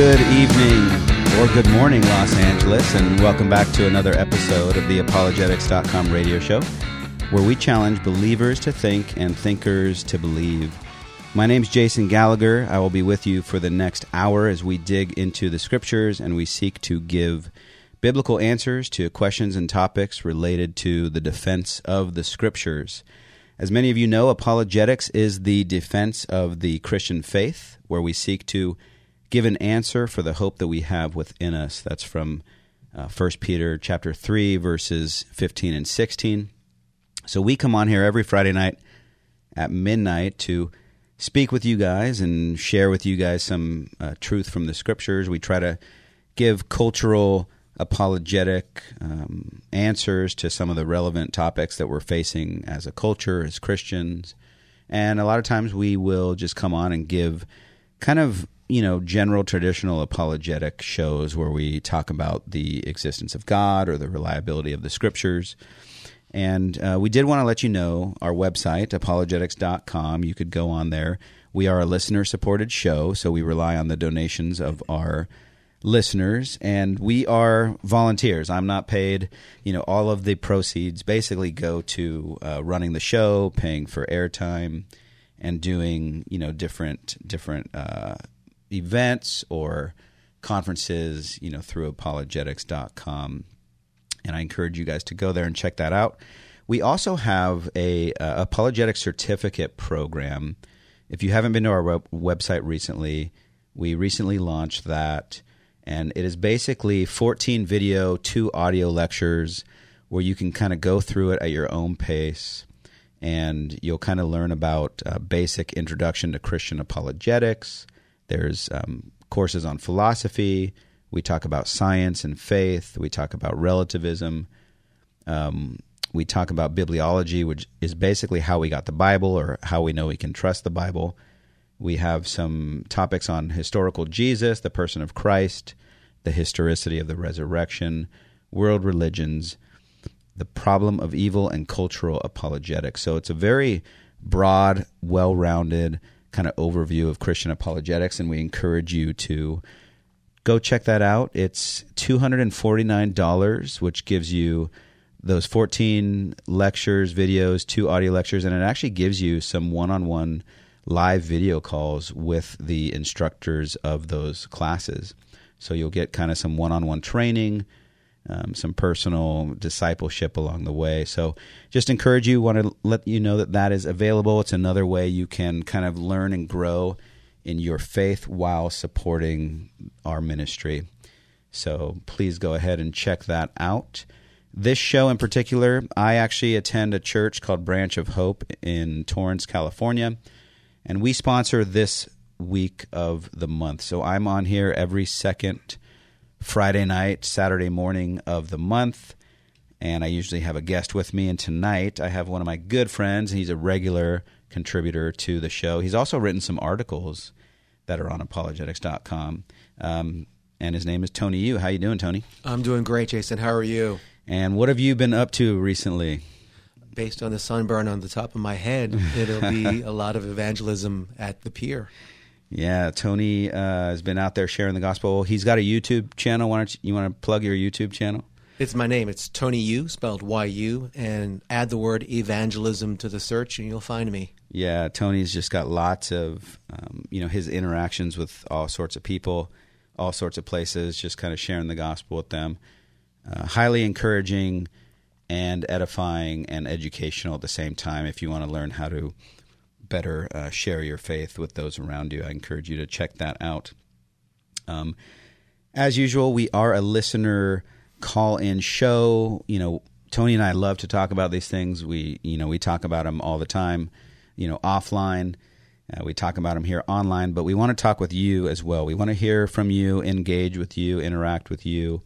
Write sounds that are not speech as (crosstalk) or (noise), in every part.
Good evening or good morning, Los Angeles, and welcome back to another episode of the Apologetics.com radio show, where we challenge believers to think and thinkers to believe. My name's Jason Gallagher. I will be with you for the next hour as we dig into the scriptures and we seek to give biblical answers to questions and topics related to the defense of the scriptures. As many of you know, apologetics is the defense of the Christian faith, where we seek to give an answer for the hope that we have within us. That's from uh, 1 Peter chapter 3 verses 15 and 16. So we come on here every Friday night at midnight to speak with you guys and share with you guys some uh, truth from the scriptures. We try to give cultural apologetic um, answers to some of the relevant topics that we're facing as a culture, as Christians. And a lot of times we will just come on and give kind of you know, general traditional apologetic shows where we talk about the existence of God or the reliability of the scriptures. And uh, we did want to let you know our website, apologetics.com. You could go on there. We are a listener supported show, so we rely on the donations of our listeners and we are volunteers i'm not paid you know all of the proceeds basically go to uh, running the show paying for airtime and doing you know different different uh, events or conferences, you know, through apologetics.com. And I encourage you guys to go there and check that out. We also have a uh, apologetic certificate program. If you haven't been to our web- website recently, we recently launched that, and it is basically 14 video, two audio lectures where you can kind of go through it at your own pace, and you'll kind of learn about uh, basic introduction to Christian apologetics, there's um, courses on philosophy. We talk about science and faith. We talk about relativism. Um, we talk about bibliology, which is basically how we got the Bible or how we know we can trust the Bible. We have some topics on historical Jesus, the person of Christ, the historicity of the resurrection, world religions, the problem of evil, and cultural apologetics. So it's a very broad, well rounded, kind of overview of Christian apologetics, and we encourage you to go check that out. It's $249, which gives you those 14 lectures, videos, two audio lectures, and it actually gives you some one on one live video calls with the instructors of those classes. So you'll get kind of some one on one training um, some personal discipleship along the way. So, just encourage you, want to let you know that that is available. It's another way you can kind of learn and grow in your faith while supporting our ministry. So, please go ahead and check that out. This show in particular, I actually attend a church called Branch of Hope in Torrance, California, and we sponsor this week of the month. So, I'm on here every second Friday night, Saturday morning of the month. And I usually have a guest with me. And tonight I have one of my good friends. And he's a regular contributor to the show. He's also written some articles that are on apologetics.com. Um, and his name is Tony Yu. How you doing, Tony? I'm doing great, Jason. How are you? And what have you been up to recently? Based on the sunburn on the top of my head, it'll be (laughs) a lot of evangelism at the pier. Yeah, Tony uh, has been out there sharing the gospel. He's got a YouTube channel. Why don't you, you want to plug your YouTube channel? It's my name. It's Tony Yu, spelled Y U, and add the word evangelism to the search, and you'll find me. Yeah, Tony's just got lots of, um, you know, his interactions with all sorts of people, all sorts of places, just kind of sharing the gospel with them. Uh, highly encouraging and edifying and educational at the same time if you want to learn how to better uh, share your faith with those around you. I encourage you to check that out. Um, as usual, we are a listener call in show. You know, Tony and I love to talk about these things. We, you know, we talk about them all the time, you know, offline. Uh, we talk about them here online, but we want to talk with you as well. We want to hear from you, engage with you, interact with you,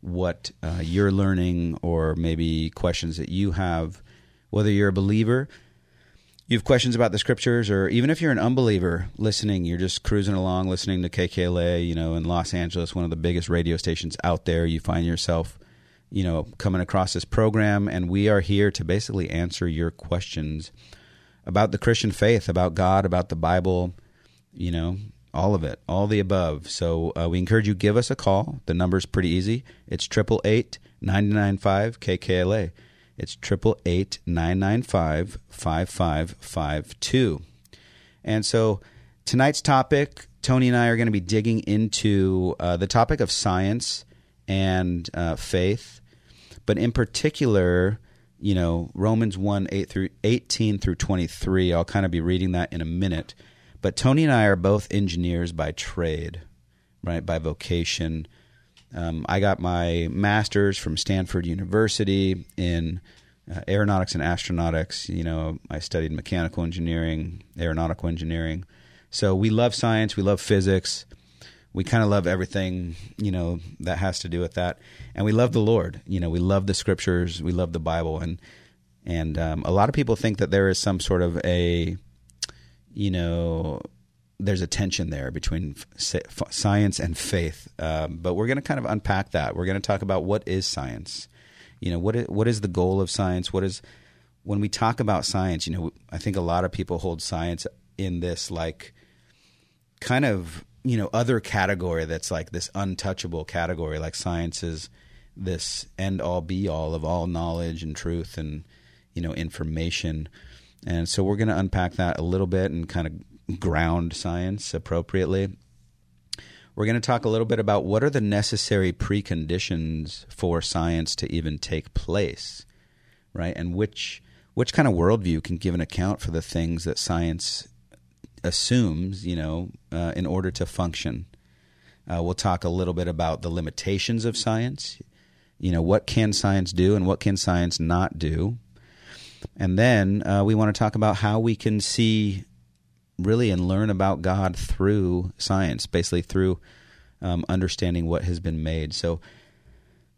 what uh, you're learning, or maybe questions that you have, whether you're a believer you have questions about the scriptures, or even if you're an unbeliever listening, you're just cruising along listening to KKLA, you know, in Los Angeles, one of the biggest radio stations out there, you find yourself, you know, coming across this program, and we are here to basically answer your questions about the Christian faith, about God, about the Bible, you know, all of it, all the above. So uh, we encourage you give us a call. The number's pretty easy. It's triple eight nine nine five KKLA. It's triple eight nine nine five five five five two. And so tonight's topic, Tony and I are going to be digging into uh, the topic of science and uh, faith, but in particular, you know, Romans 1 8 through 18 through 23. I'll kind of be reading that in a minute. But Tony and I are both engineers by trade, right? By vocation. Um, I got my master's from Stanford University in uh, aeronautics and astronautics. You know, I studied mechanical engineering, aeronautical engineering. So we love science, we love physics, we kind of love everything you know that has to do with that, and we love the Lord. You know, we love the scriptures, we love the Bible, and and um, a lot of people think that there is some sort of a you know there's a tension there between science and faith. Um, but we're going to kind of unpack that. We're going to talk about what is science. You know, what is, what is the goal of science? What is when we talk about science? You know, I think a lot of people hold science in this like kind of you know other category that's like this untouchable category. Like science is this end all be all of all knowledge and truth and you know information. And so we're going to unpack that a little bit and kind of ground science appropriately. We're going to talk a little bit about what are the necessary preconditions for science to even take place, right? And which which kind of worldview can give an account for the things that science assumes, you know, uh, in order to function. Uh, we'll talk a little bit about the limitations of science. You know, what can science do and what can science not do? And then uh, we want to talk about how we can see really and learn about God through science, basically through um, understanding what has been made. So,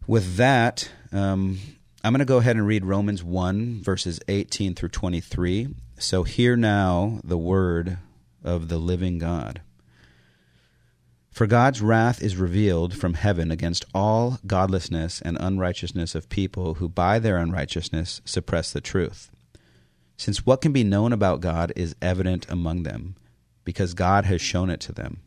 with that, um, I'm going to go ahead and read Romans 1, verses 18 through 23. So, hear now the word of the living God. For God's wrath is revealed from heaven against all godlessness and unrighteousness of people who by their unrighteousness suppress the truth since what can be known about God is evident among them, because God has shown it to them.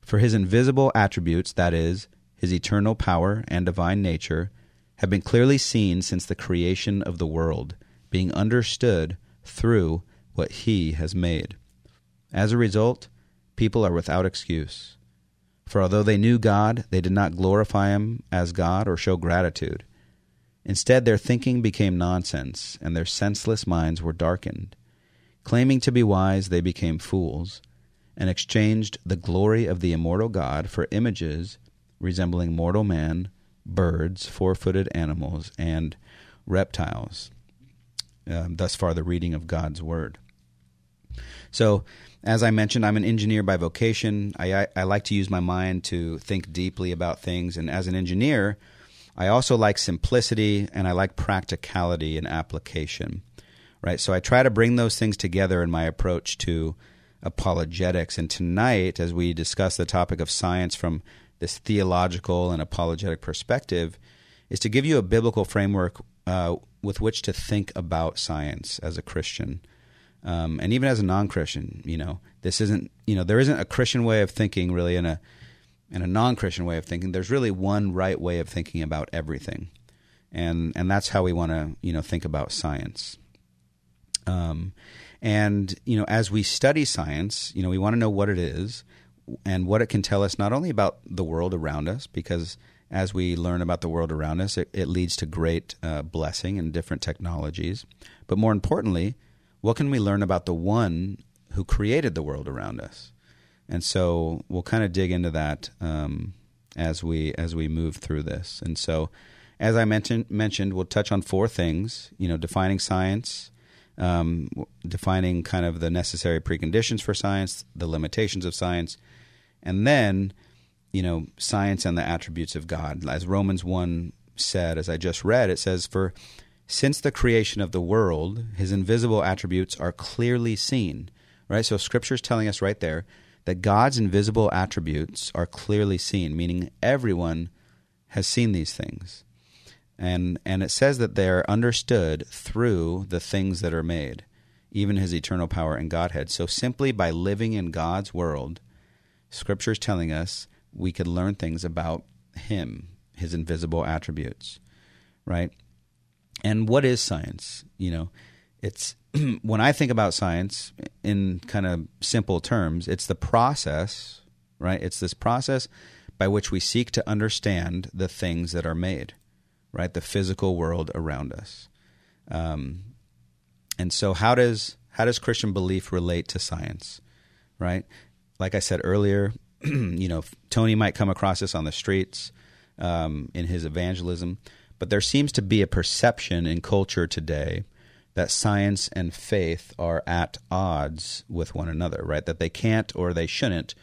For his invisible attributes, that is, his eternal power and divine nature, have been clearly seen since the creation of the world, being understood through what he has made. As a result, people are without excuse. For although they knew God, they did not glorify him as God or show gratitude. Instead, their thinking became nonsense, and their senseless minds were darkened. Claiming to be wise, they became fools, and exchanged the glory of the immortal God for images resembling mortal man, birds, four footed animals, and reptiles. Um, thus far, the reading of God's Word. So, as I mentioned, I'm an engineer by vocation. I, I, I like to use my mind to think deeply about things, and as an engineer, I also like simplicity and I like practicality and application. Right? So I try to bring those things together in my approach to apologetics. And tonight, as we discuss the topic of science from this theological and apologetic perspective, is to give you a biblical framework uh, with which to think about science as a Christian. Um, and even as a non-Christian, you know, this isn't, you know, there isn't a Christian way of thinking really in a and a non-Christian way of thinking, there's really one right way of thinking about everything, and and that's how we want to you know think about science. Um, and you know, as we study science, you know, we want to know what it is and what it can tell us not only about the world around us, because as we learn about the world around us, it, it leads to great uh, blessing and different technologies. But more importantly, what can we learn about the one who created the world around us? And so we'll kind of dig into that um, as we as we move through this. And so, as I mentioned, mentioned, we'll touch on four things. You know, defining science, um, defining kind of the necessary preconditions for science, the limitations of science, and then you know science and the attributes of God. As Romans one said, as I just read, it says, "For since the creation of the world, His invisible attributes are clearly seen." Right. So Scripture is telling us right there that God's invisible attributes are clearly seen, meaning everyone has seen these things. And, and it says that they're understood through the things that are made, even his eternal power and Godhead. So simply by living in God's world, Scripture is telling us we could learn things about Him, His invisible attributes, right? And what is science? You know, it's (clears throat) when I think about science in kind of simple terms, it's the process, right? It's this process by which we seek to understand the things that are made, right? The physical world around us. Um, and so, how does how does Christian belief relate to science, right? Like I said earlier, (clears throat) you know, Tony might come across this on the streets um, in his evangelism, but there seems to be a perception in culture today that science and faith are at odds with one another, right? That they can't or they shouldn't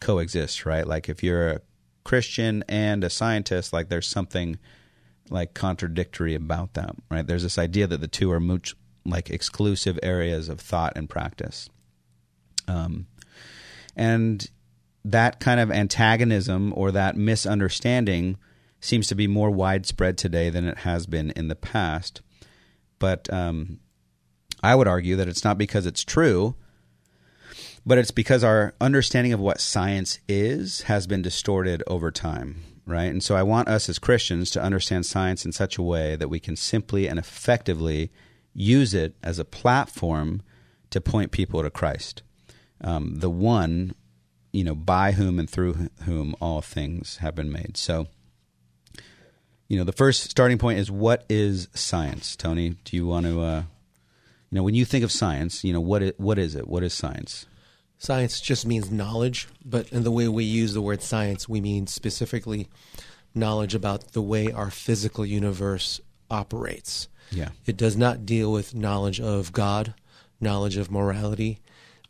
coexist, right? Like if you're a Christian and a scientist, like there's something like contradictory about that, right? There's this idea that the two are much, like exclusive areas of thought and practice. Um, and that kind of antagonism or that misunderstanding seems to be more widespread today than it has been in the past. But um, I would argue that it's not because it's true, but it's because our understanding of what science is has been distorted over time, right? And so I want us as Christians to understand science in such a way that we can simply and effectively use it as a platform to point people to Christ, um, the one, you know, by whom and through whom all things have been made. So, you know, the first starting point is what is science? Tony, do you want to, uh, you know, when you think of science, you know, what is, what is it? What is science? Science just means knowledge, but in the way we use the word science, we mean specifically knowledge about the way our physical universe operates. Yeah. It does not deal with knowledge of God, knowledge of morality.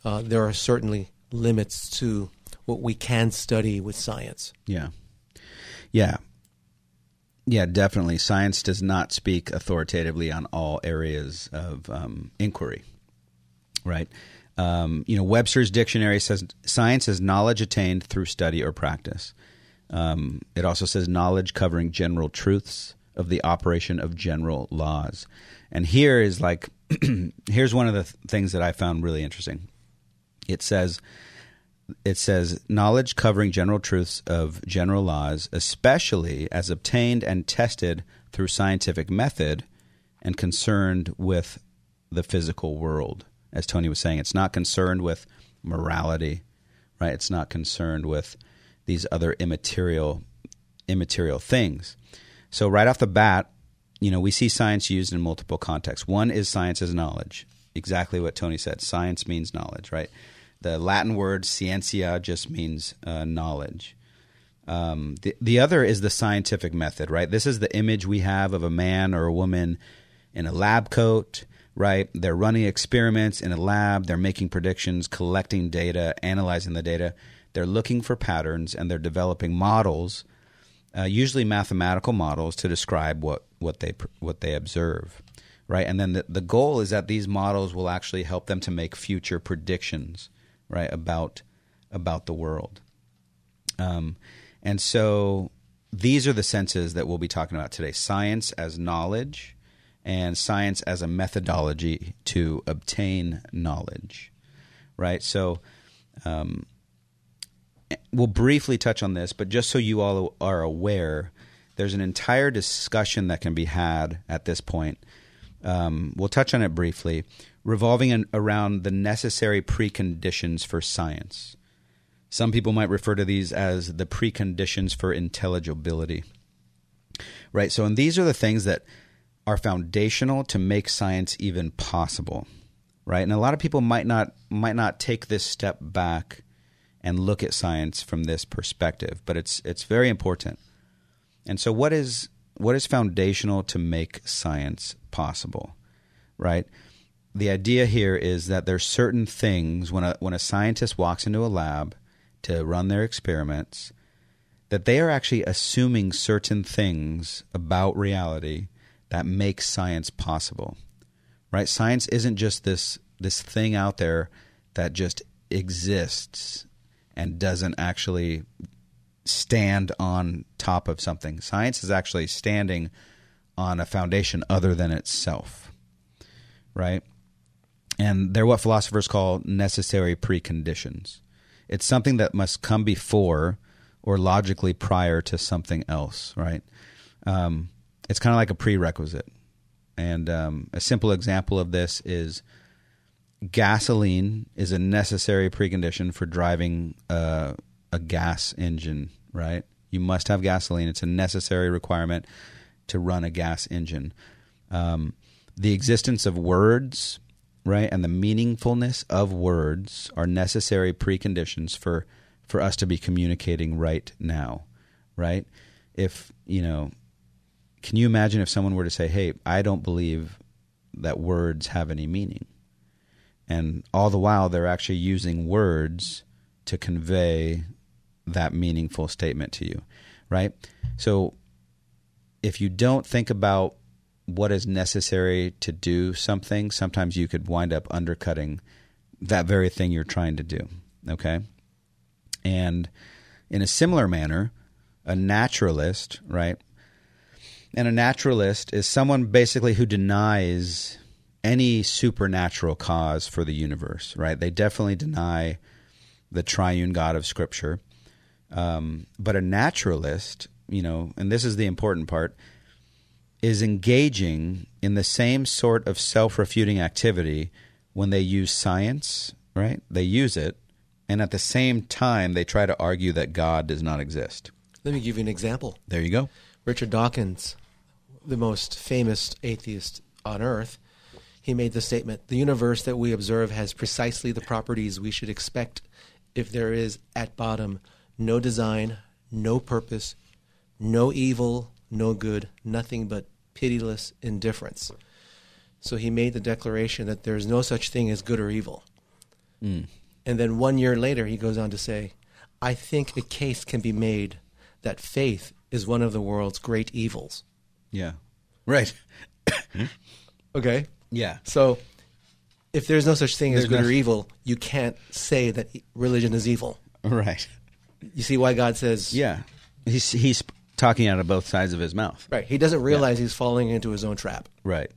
Uh, there are certainly limits to what we can study with science. Yeah. Yeah. Yeah, definitely. Science does not speak authoritatively on all areas of um, inquiry, right? Um, you know, Webster's dictionary says science is knowledge attained through study or practice. Um, it also says knowledge covering general truths of the operation of general laws. And here is like, (clears throat) here's one of the th- things that I found really interesting. It says, it says knowledge covering general truths of general laws, especially as obtained and tested through scientific method and concerned with the physical world. As Tony was saying, it's not concerned with morality, right? It's not concerned with these other immaterial immaterial things. So right off the bat, you know, we see science used in multiple contexts. One is science as knowledge. Exactly what Tony said. Science means knowledge, right? The Latin word scientia just means uh, knowledge. Um, the, the other is the scientific method, right? This is the image we have of a man or a woman in a lab coat, right? They're running experiments in a lab, they're making predictions, collecting data, analyzing the data. They're looking for patterns and they're developing models, uh, usually mathematical models, to describe what, what, they, what they observe, right? And then the, the goal is that these models will actually help them to make future predictions right about about the world. Um, and so these are the senses that we'll be talking about today: science as knowledge, and science as a methodology to obtain knowledge. Right. So. Um, we'll briefly touch on this, but just so you all are aware, there's an entire discussion that can be had at this point. Um, we'll touch on it briefly, revolving in, around the necessary preconditions for science. Some people might refer to these as the preconditions for intelligibility. Right? So, and these are the things that are foundational to make science even possible. Right? And a lot of people might not might not take this step back and look at science from this perspective, but it's it's very important. And so what is what is foundational to make science possible? Right? The idea here is that there's certain things when a when a scientist walks into a lab to run their experiments that they are actually assuming certain things about reality that make science possible. Right? Science isn't just this this thing out there that just exists and doesn't actually stand on top of something. Science is actually standing on a foundation other than itself, right? And they're what philosophers call necessary preconditions. It's something that must come before or logically prior to something else, right? Um, it's kind of like a prerequisite. And um, a simple example of this is gasoline is a necessary precondition for driving a gas engine, right? You must have gasoline. It's a necessary requirement to run a gas engine. Um, the existence of words, right, and the meaningfulness of words are necessary preconditions for for us to be communicating right now, right? If you know, can you imagine if someone were to say, "Hey, I don't believe that words have any meaning," and all the while they're actually using words to convey that meaningful statement to you, right? So if you don't think about what is necessary to do something, sometimes you could wind up undercutting that very thing you're trying to do. Okay? And in a similar manner, a naturalist, right? And a naturalist is someone basically who denies any supernatural cause for the universe, right? They definitely deny the triune God of Scripture. Um, but a naturalist, you know, and this is the important part, is engaging in the same sort of self refuting activity when they use science, right? They use it, and at the same time, they try to argue that God does not exist. Let me give you an example. There you go. Richard Dawkins, the most famous atheist on earth, he made the statement The universe that we observe has precisely the properties we should expect if there is, at bottom, no design, no purpose, no evil, no good, nothing but pitiless indifference. So he made the declaration that there is no such thing as good or evil. Mm. And then one year later, he goes on to say, I think a case can be made that faith is one of the world's great evils. Yeah. Right. Okay? Yeah. So if there's no such thing as good no- or evil, you can't say that religion is evil. Right. You see why God says, Yeah. He's he's talking out of both sides of his mouth. Right. He doesn't realize he's falling into his own trap. Right.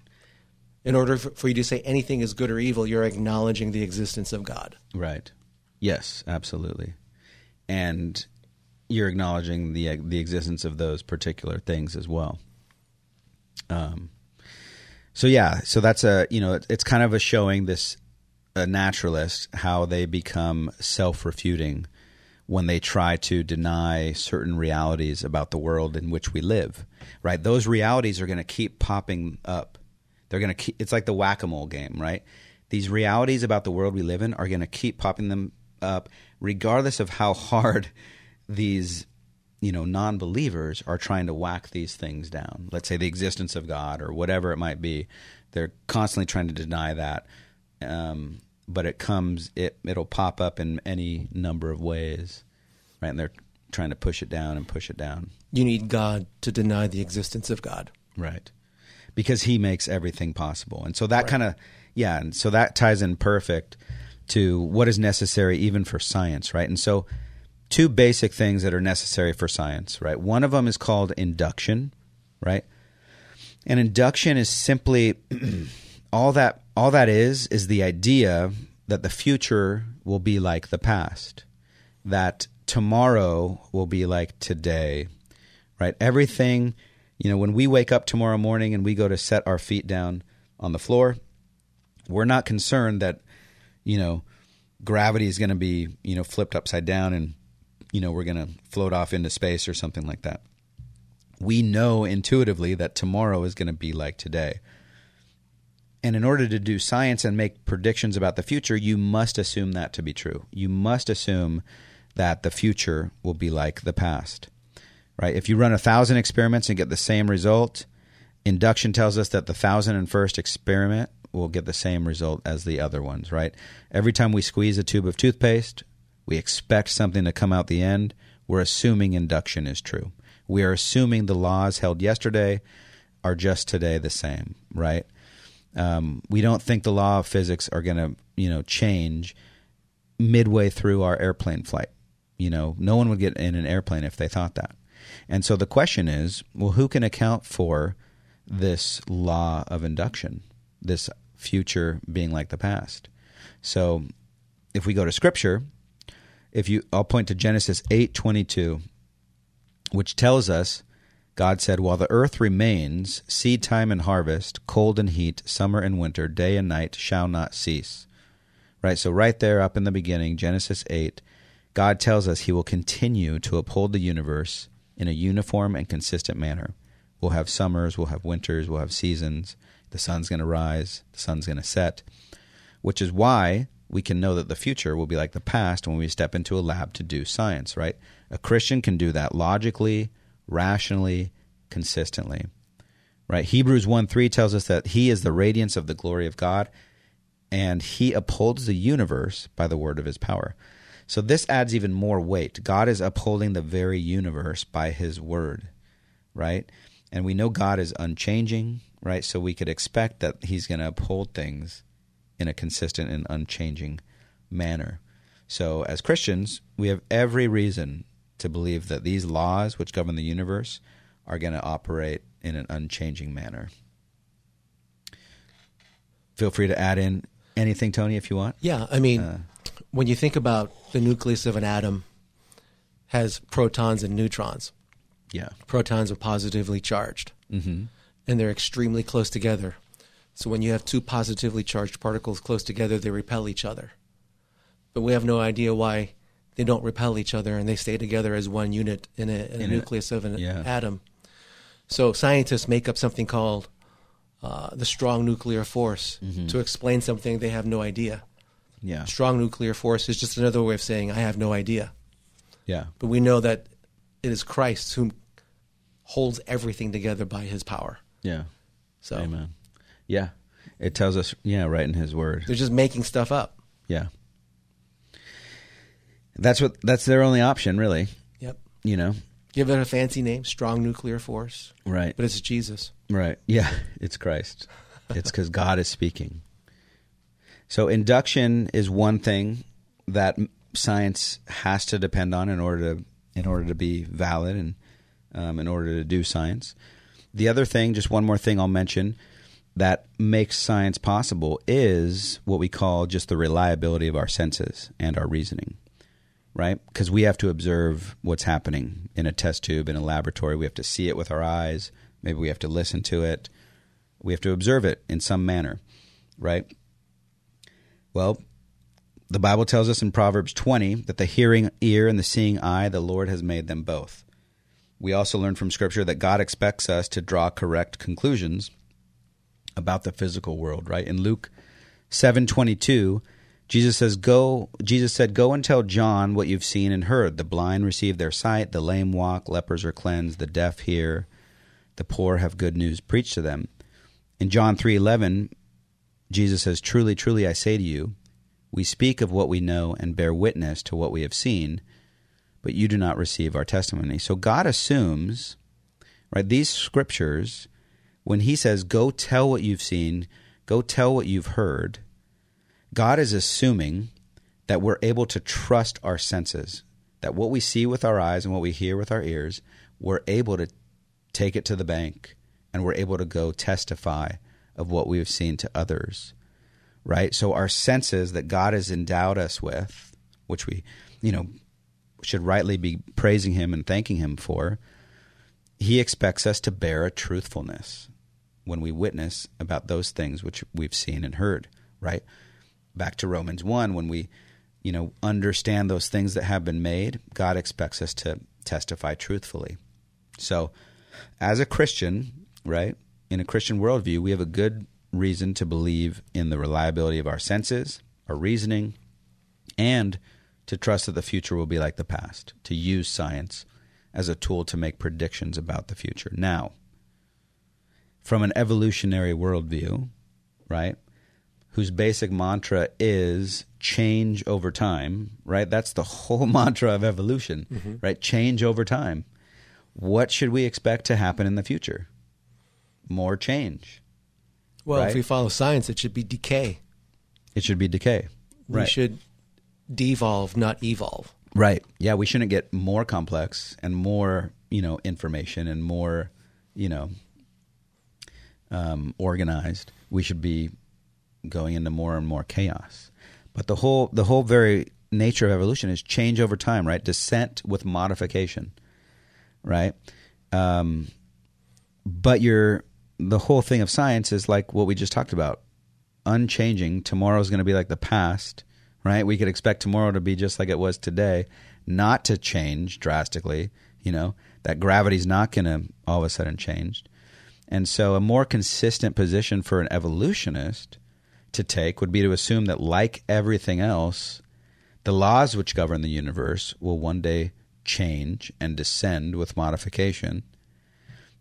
In order for, for you to say anything is good or evil, you're acknowledging the existence of God. Right. Yes, absolutely. And you're acknowledging the the existence of those particular things as well. Um. So yeah, so that's a you know it's kind of a showing this a naturalist how they become self refuting when they try to deny certain realities about the world in which we live. Right, those realities are going to keep popping up. They're going to keep. It's like the whack a mole game, right? These realities about the world we live in are going to keep popping them up, regardless of how hard (laughs) these, you know, non-believers are trying to whack these things down. Let's say the existence of God or whatever it might be. They're constantly trying to deny that, um, but it comes. It it'll pop up in any number of ways, right? And they're trying to push it down and push it down. You need God to deny the existence of God. Right. Because he makes everything possible. And so that Right. kind of, yeah, and so that ties in perfect to what is necessary even for science, right? And so two basic things that are necessary for science, right? One of them is called induction, right? And induction is simply (clears throat) all that all that is is the idea that the future will be like the past. That tomorrow will be like today right? Everything, you know, when we wake up tomorrow morning and we go to set our feet down on the floor, we're not concerned that, you know, gravity is going to be, you know, flipped upside down and, you know, we're going to float off into space or something like that. We know intuitively that tomorrow is going to be like today. And in order to do science and make predictions about the future, you must assume that to be true. You must assume that the future will be like the past right? If you run a thousand experiments and get the same result, induction tells us that the thousand and first experiment will get the same result as the other ones, right? Every time we squeeze a tube of toothpaste, we expect something to come out the end. We're assuming induction is true. We are assuming the laws held yesterday are just today the same, right? Um, we don't think the law of physics are going to, you know, change midway through our airplane flight. You know, no one would get in an airplane if they thought that. And so the question is, well, who can account for this law of induction, this future being like the past? So if we go to scripture, if you I'll point to Genesis 8:22 which tells us God said while the earth remains seed time and harvest cold and heat summer and winter day and night shall not cease. Right? So right there up in the beginning Genesis 8 God tells us he will continue to uphold the universe in a uniform and consistent manner. We'll have summers, we'll have winters, we'll have seasons. The sun's going to rise, the sun's going to set, which is why we can know that the future will be like the past when we step into a lab to do science, right? A Christian can do that logically, rationally, consistently. Right? Hebrews 1 3 tells us that he is the radiance of the glory of God and he upholds the universe by the word of his power. So this adds even more weight. God is upholding the very universe by his word, right? And we know God is unchanging, right? So we could expect that he's going to uphold things in a consistent and unchanging manner. So, as Christians, we have every reason to believe that these laws which govern the universe are going to operate in an unchanging manner. Feel free to add in anything, Tony, if you want. Yeah, I mean, uh, when you think about the nucleus of an atom, has protons and neutrons. Yeah, protons are positively charged, mm-hmm. and they're extremely close together. So when you have two positively charged particles close together, they repel each other. But we have no idea why they don't repel each other and they stay together as one unit in a, in a nucleus of an yeah. atom. So scientists make up something called uh, the strong nuclear force mm-hmm. to explain something they have no idea. Yeah. Strong nuclear force is just another way of saying I have no idea. Yeah. But we know that it is Christ who holds everything together by his power. Yeah. So Amen. Yeah. It tells us, yeah, right in his word. They're just making stuff up. Yeah. That's what that's their only option, really. Yep. You know. Give it a fancy name, strong nuclear force. Right. But it's Jesus. Right. Yeah, (laughs) it's Christ. it's cuz God is speaking. So induction is one thing that science has to depend on in order to in order to be valid and um, in order to do science. The other thing, just one more thing I'll mention, that makes science possible is what we call just the reliability of our senses and our reasoning, right? Because we have to observe what's happening in a test tube, in a laboratory. We have to see it with our eyes. Maybe we have to listen to it. We have to observe it in some manner, right? Well, the Bible tells us in Proverbs 20 that the hearing ear and the seeing eye, the Lord has made them both. We also learn from Scripture that God expects us to draw correct conclusions about the physical world, right? In Luke 7:22, Jesus says, "Go." Jesus said, "Go and tell John what you've seen and heard. The blind receive their sight, the lame walk, lepers are cleansed, the deaf hear, the poor have good news preached to them." In John 3:11, Jesus says, "Truly, truly I say to you, we speak of what we know and bear witness to what we have seen, but you do not receive our testimony." So God assumes, right, these scriptures when he says, go tell what you've seen, go tell what you've heard, God is assuming that we're able to trust our senses, that what we see with our eyes and what we hear with our ears, we're able to take it to the bank and we're able to go testify of what we've seen to others. Right? So our senses that God has endowed us with, which we, you know, should rightly be praising him and thanking him for, he expects us to bear a truthfulness when we witness about those things which we've seen and heard, right? Back to Romans 1 when we you know understand those things that have been made, God expects us to testify truthfully. So, as a Christian, right, in a Christian worldview, we have a good reason to believe in the reliability of our senses, our reasoning, and to trust that the future will be like the past, to use science as a tool to make predictions about the future. Now, from an evolutionary worldview, right? Whose basic mantra is change over time, right? That's the whole (laughs) mantra of evolution, mm-hmm. right? Change over time. What should we expect to happen in the future? More change. Well, right? if we follow science, it should be decay. It should be decay. We right. should devolve, not evolve. Right. Yeah, we shouldn't get more complex and more, you know, information and more, you know, um, organized, we should be going into more and more chaos. But the whole the whole very nature of evolution is change over time, right? Descent with modification, right? Um, but you're the whole thing of science is like what we just talked about, unchanging. Tomorrow is going to be like the past, right? We could expect tomorrow to be just like it was today, not to change drastically. You know that gravity's not going to all of a sudden change, and so a more consistent position for an evolutionist to take would be to assume that, like everything else, the laws which govern the universe will one day change and descend with modification,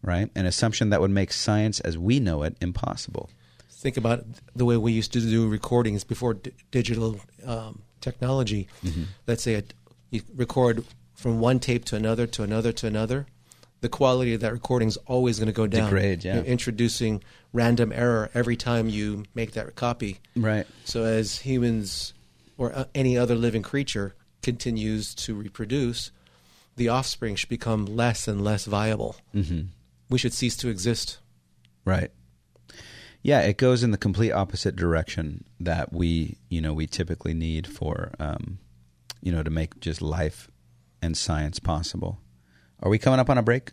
right? An assumption that would make science as we know it impossible. Think about the way we used to do recordings before d- digital um, technology. Mm-hmm. Let's say a, you record from one tape to another to another to another. The quality of that recording is always going to go down. Degrade, yeah. You're introducing random error every time you make that copy. Right. So as humans or uh, any other living creature continues to reproduce, the offspring should become less and less viable. Mm-hmm. We should cease to exist. Right. Yeah, it goes in the complete opposite direction that we, you know, we typically need for, um, you know, to make just life and science possible. Are we coming up on a break?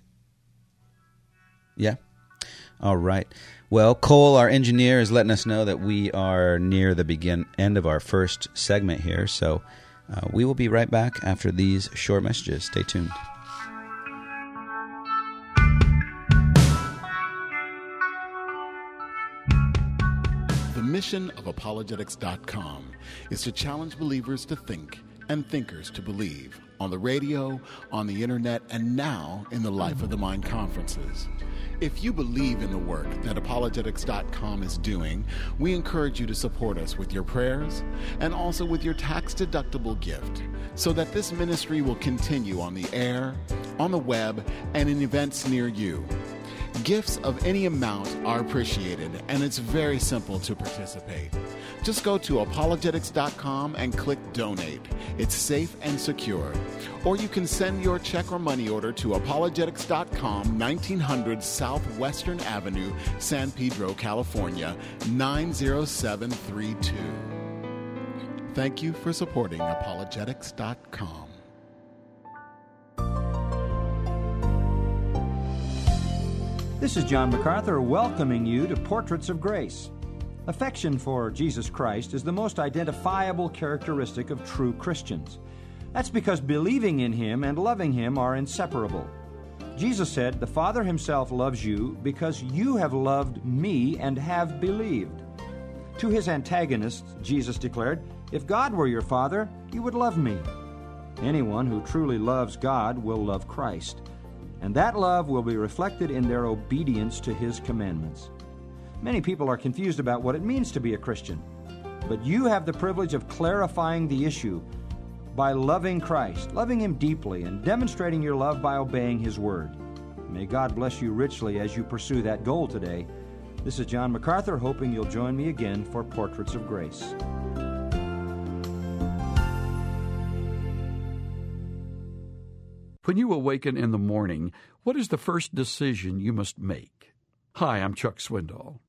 Yeah. All right. Well, Cole, our engineer, is letting us know that we are near the begin end of our first segment here. So uh, we will be right back after these short messages. Stay tuned. The mission of apologetics.com is to challenge believers to think and thinkers to believe on the radio, on the internet, and now in the Life of the Mind conferences. If you believe in the work that apologetics.com is doing, we encourage you to support us with your prayers and also with your tax deductible gift so that this ministry will continue on the air, on the web, and in events near you. Gifts of any amount are appreciated, and it's very simple to participate. Just go to apologetics.com and click donate. It's safe and secure. Or you can send your check or money order to apologetics.com, 1900 Southwestern Avenue, San Pedro, California, 90732. Thank you for supporting apologetics.com. This is John MacArthur welcoming you to Portraits of Grace. Affection for Jesus Christ is the most identifiable characteristic of true Christians. That's because believing in Him and loving Him are inseparable. Jesus said, The Father Himself loves you because you have loved me and have believed. To his antagonists, Jesus declared, If God were your Father, you would love me. Anyone who truly loves God will love Christ, and that love will be reflected in their obedience to His commandments. Many people are confused about what it means to be a Christian, but you have the privilege of clarifying the issue by loving Christ, loving Him deeply, and demonstrating your love by obeying His Word. May God bless you richly as you pursue that goal today. This is John MacArthur, hoping you'll join me again for Portraits of Grace. When you awaken in the morning, what is the first decision you must make? Hi, I'm Chuck Swindoll.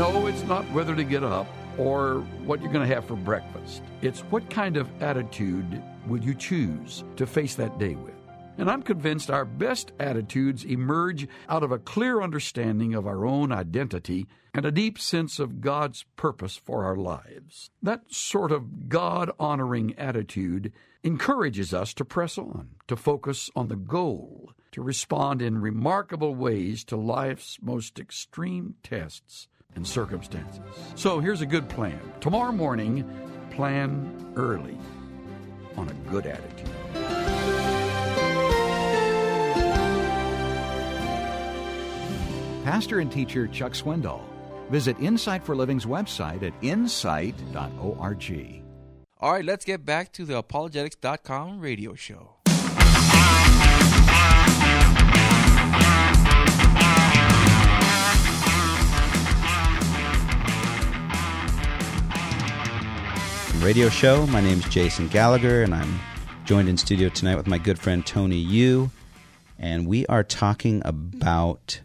No, it's not whether to get up or what you're going to have for breakfast. It's what kind of attitude would you choose to face that day with? And I'm convinced our best attitudes emerge out of a clear understanding of our own identity and a deep sense of God's purpose for our lives. That sort of God honoring attitude encourages us to press on, to focus on the goal, to respond in remarkable ways to life's most extreme tests and circumstances. So here's a good plan. Tomorrow morning, plan early on a good attitude. Pastor and teacher Chuck Swindoll. Visit Insight for Living's website at insight.org. All right, let's get back to the apologetics.com radio show. Radio show. My name is Jason Gallagher, and I'm joined in studio tonight with my good friend Tony Yu. And we are talking about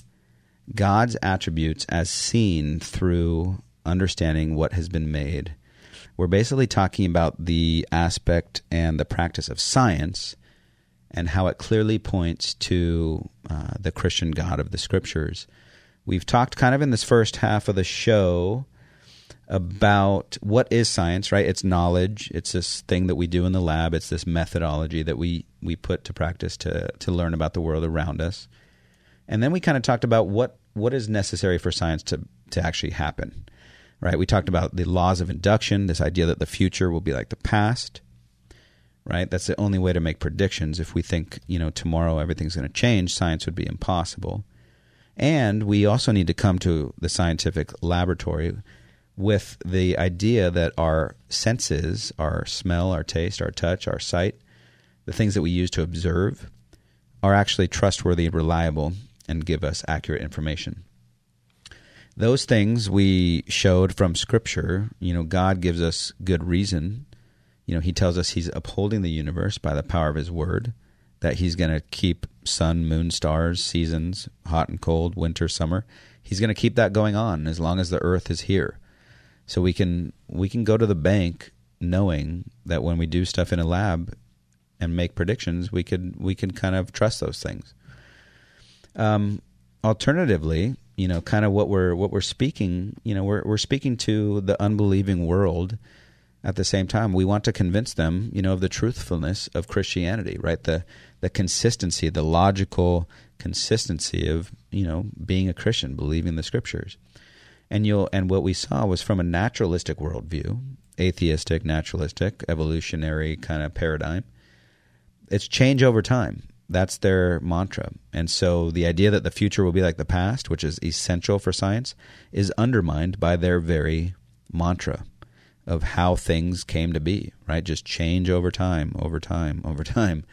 God's attributes as seen through understanding what has been made. We're basically talking about the aspect and the practice of science and how it clearly points to uh, the Christian God of the Scriptures. We've talked kind of in this first half of the show about what is science, right? It's knowledge. It's this thing that we do in the lab. It's this methodology that we we put to practice to to learn about the world around us. And then we kind of talked about what what is necessary for science to to actually happen. Right? We talked about the laws of induction, this idea that the future will be like the past. Right? That's the only way to make predictions. If we think, you know, tomorrow everything's going to change, science would be impossible. And we also need to come to the scientific laboratory with the idea that our senses, our smell, our taste, our touch, our sight, the things that we use to observe, are actually trustworthy, and reliable, and give us accurate information. Those things we showed from Scripture, you know, God gives us good reason. You know, He tells us He's upholding the universe by the power of His Word, that He's going to keep sun, moon, stars, seasons, hot and cold, winter, summer. He's going to keep that going on as long as the earth is here. So we can we can go to the bank knowing that when we do stuff in a lab and make predictions, we could we can kind of trust those things. Um, alternatively, you know, kind of what we're what we're speaking, you know, we're we're speaking to the unbelieving world. At the same time, we want to convince them, you know, of the truthfulness of Christianity, right? The the consistency, the logical consistency of you know being a Christian, believing the Scriptures and you'll and what we saw was from a naturalistic worldview, atheistic, naturalistic, evolutionary kind of paradigm. It's change over time. That's their mantra. And so the idea that the future will be like the past, which is essential for science, is undermined by their very mantra of how things came to be, right? Just change over time, over time, over time.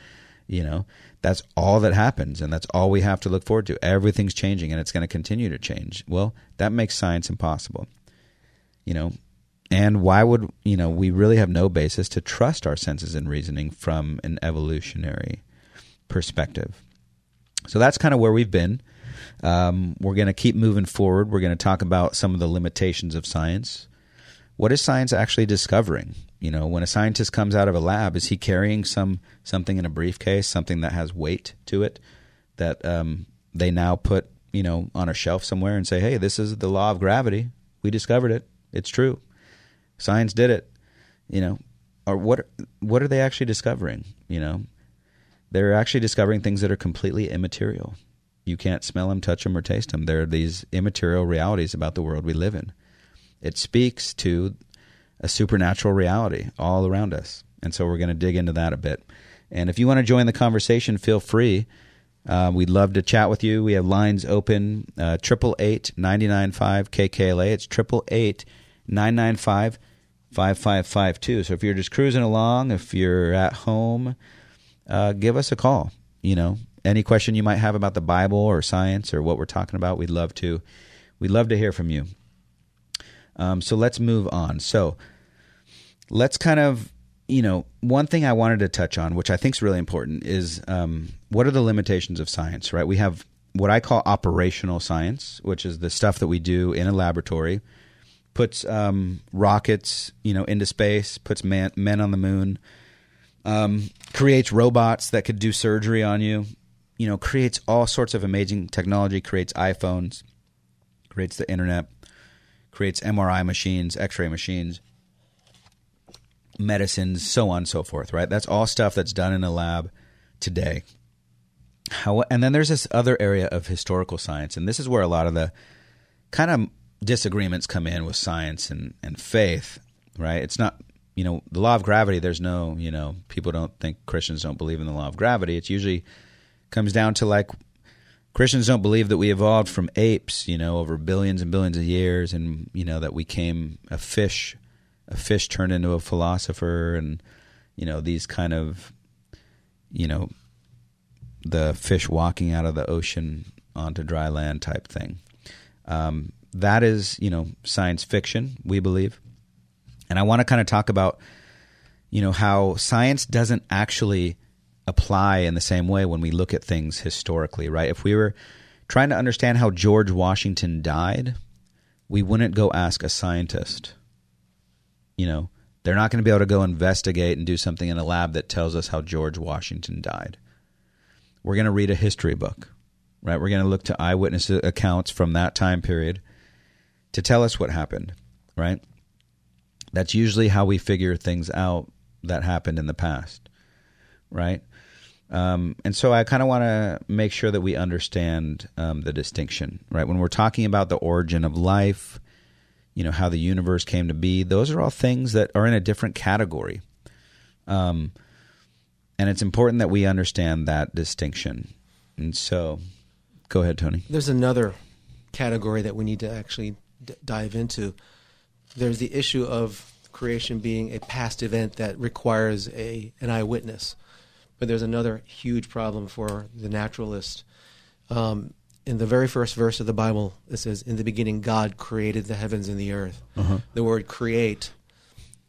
You know, that's all that happens and that's all we have to look forward to. Everything's changing and it's going to continue to change. Well that makes science impossible. You know and why would you know we really have no basis to trust our senses and reasoning from an evolutionary perspective. So that's kind of where we've been. Um, we're going to keep moving forward. We're going to talk about some of the limitations of science. What is science actually discovering you know, when a scientist comes out of a lab, is he carrying some something in a briefcase, something that has weight to it that um, they now put you know on a shelf somewhere and say, "Hey, this is the law of gravity. We discovered it. It's true. Science did it." You know, or what? What are they actually discovering? You know, they're actually discovering things that are completely immaterial. You can't smell them, touch them, or taste them. They're these immaterial realities about the world we live in. It speaks to a supernatural reality all around us. And so we're going to dig into that a bit. And if you want to join the conversation, feel free. Uh, we'd love to chat with you. We have lines open uh, triple eight ninety nine five KKLA. It's triple eight nine nine five five five five two. So if you're just cruising along, if you're at home, uh, give us a call. You know, any question you might have about the Bible or science or what we're talking about, we'd love to. We'd love to hear from you. Um, so let's move on. So let's kind of you know one thing i wanted to touch on which i think is really important is um, what are the limitations of science right? We have what i call operational science which is the stuff that we do in a laboratory puts um, rockets you know into space puts man, men on the moon um, creates robots that could do surgery on you you know creates all sorts of amazing technology creates iphones creates the internet creates mri machines x-ray machines medicines, so on and so forth, right? That's all stuff that's done in a lab today. How, and then there's this other area of historical science, and this is where a lot of the kind of disagreements come in with science and, and faith, right? It's not, you know, the law of gravity, there's no, you know, people don't think Christians don't believe in the law of gravity. It's usually comes down to like Christians don't believe that we evolved from apes, you know, over billions and billions of years, and you know that we came a fish a fish turned into a philosopher and you know these kind of you know the fish walking out of the ocean onto dry land type thing um, that is you know science fiction we believe and i want to kind of talk about you know how science doesn't actually apply in the same way when we look at things historically right if we were trying to understand how george washington died we wouldn't go ask a scientist. You know, they're not going to be able to go investigate and do something in a lab that tells us how George Washington died. We're going to read a history book, right? We're going to look to eyewitness accounts from that time period to tell us what happened, right? That's usually how we figure things out that happened in the past, right? Um, and so I kind of want to make sure that we understand um, the distinction, right? When we're talking about the origin of life, you know, how the universe came to be, those are all things that are in a different category. Um, and it's important that we understand that distinction. And so, go ahead, Tony. There's another category that we need to actually d- dive into. There's the issue of creation being a past event that requires a an eyewitness. But there's another huge problem for the naturalist. Um, in the very first verse of the Bible, it says, "In the beginning, God created the heavens and the earth." Uh-huh. The word "create"